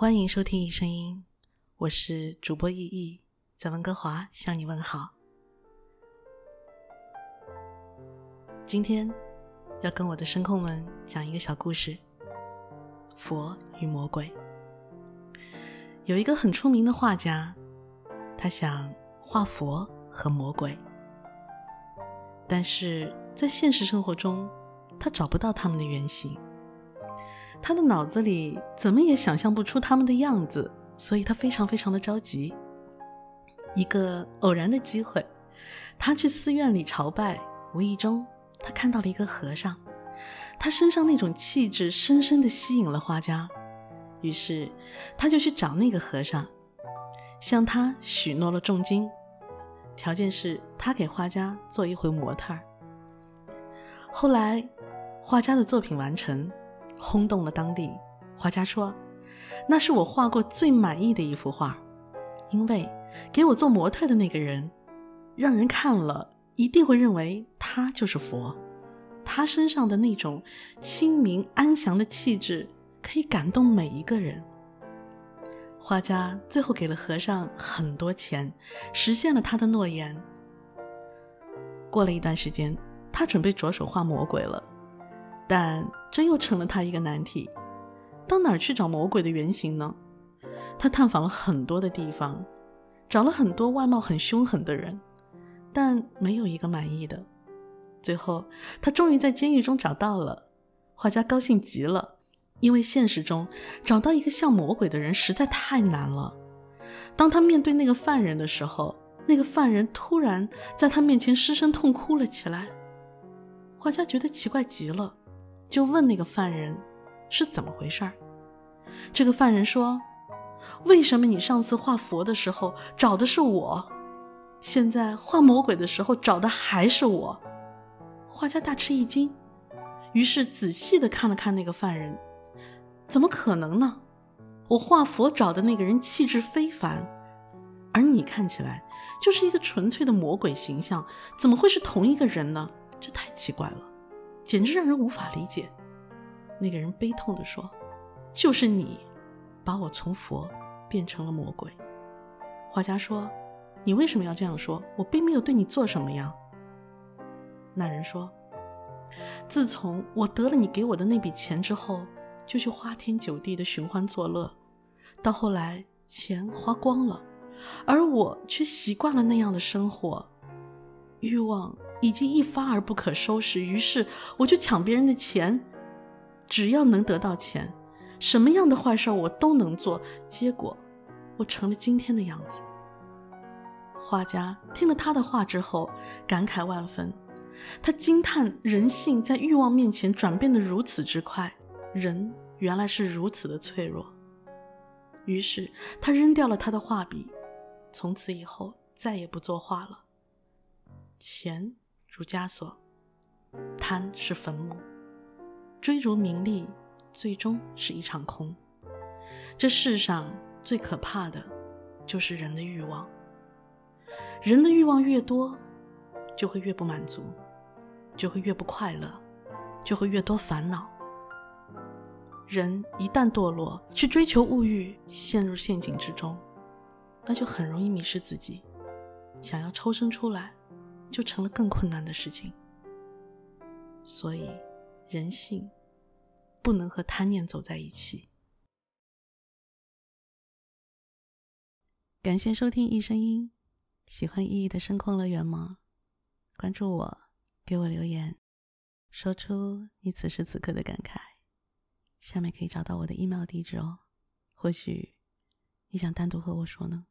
欢迎收听《一声音》，我是主播易易，在温哥华向你问好。今天要跟我的声控们讲一个小故事：佛与魔鬼。有一个很出名的画家，他想画佛和魔鬼，但是在现实生活中，他找不到他们的原型。他的脑子里怎么也想象不出他们的样子，所以他非常非常的着急。一个偶然的机会，他去寺院里朝拜，无意中他看到了一个和尚，他身上那种气质深深的吸引了画家，于是他就去找那个和尚，向他许诺了重金，条件是他给画家做一回模特儿。后来画家的作品完成。轰动了当地，画家说：“那是我画过最满意的一幅画，因为给我做模特的那个人，让人看了一定会认为他就是佛，他身上的那种清明安详的气质可以感动每一个人。”画家最后给了和尚很多钱，实现了他的诺言。过了一段时间，他准备着手画魔鬼了。但这又成了他一个难题，到哪儿去找魔鬼的原型呢？他探访了很多的地方，找了很多外貌很凶狠的人，但没有一个满意的。最后，他终于在监狱中找到了。画家高兴极了，因为现实中找到一个像魔鬼的人实在太难了。当他面对那个犯人的时候，那个犯人突然在他面前失声痛哭了起来。画家觉得奇怪极了。就问那个犯人是怎么回事儿。这个犯人说：“为什么你上次画佛的时候找的是我，现在画魔鬼的时候找的还是我？”画家大吃一惊，于是仔细的看了看那个犯人：“怎么可能呢？我画佛找的那个人气质非凡，而你看起来就是一个纯粹的魔鬼形象，怎么会是同一个人呢？这太奇怪了。”简直让人无法理解。那个人悲痛地说：“就是你，把我从佛变成了魔鬼。”画家说：“你为什么要这样说？我并没有对你做什么呀。”那人说：“自从我得了你给我的那笔钱之后，就去花天酒地的寻欢作乐，到后来钱花光了，而我却习惯了那样的生活，欲望。”已经一发而不可收拾，于是我就抢别人的钱，只要能得到钱，什么样的坏事我都能做。结果，我成了今天的样子。画家听了他的话之后，感慨万分，他惊叹人性在欲望面前转变得如此之快，人原来是如此的脆弱。于是他扔掉了他的画笔，从此以后再也不作画了。钱。如枷锁，贪是坟墓，追逐名利，最终是一场空。这世上最可怕的，就是人的欲望。人的欲望越多，就会越不满足，就会越不快乐，就会越多烦恼。人一旦堕落，去追求物欲，陷入陷阱之中，那就很容易迷失自己。想要抽身出来，就成了更困难的事情，所以人性不能和贪念走在一起。感谢收听一声音，喜欢易易的声控乐园吗？关注我，给我留言，说出你此时此刻的感慨。下面可以找到我的 email 地址哦，或许你想单独和我说呢。